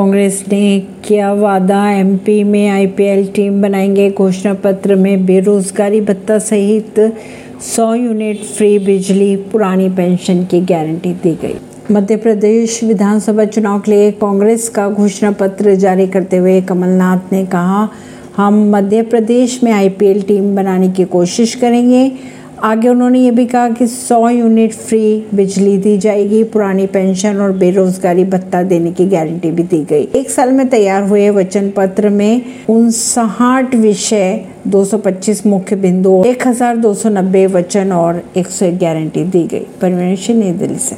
कांग्रेस ने किया वादा एमपी में आईपीएल टीम बनाएँगे, घोषणा पत्र में बेरोजगारी, भत्ता सहित 100 यूनिट फ्री बिजली, पुरानी पेंशन की गारंटी दी गई। मध्य प्रदेश विधानसभा चुनाव के लिए कांग्रेस का घोषणा पत्र जारी करते हुए कमलनाथ ने कहा, हम मध्य प्रदेश में आईपीएल टीम बनाने की कोशिश करेंगे आगे उन्होंने ये भी कहा कि 100 यूनिट फ्री बिजली दी जाएगी, पुरानी पेंशन और बेरोजगारी भत्ता देने की गारंटी भी दी गई। एक साल में तैयार हुए वचन पत्र में उनसठ विषय 225 मुख्य बिंदु 1290 वचन और 101 गारंटी दी गई। परमेश नई दिल्ली से।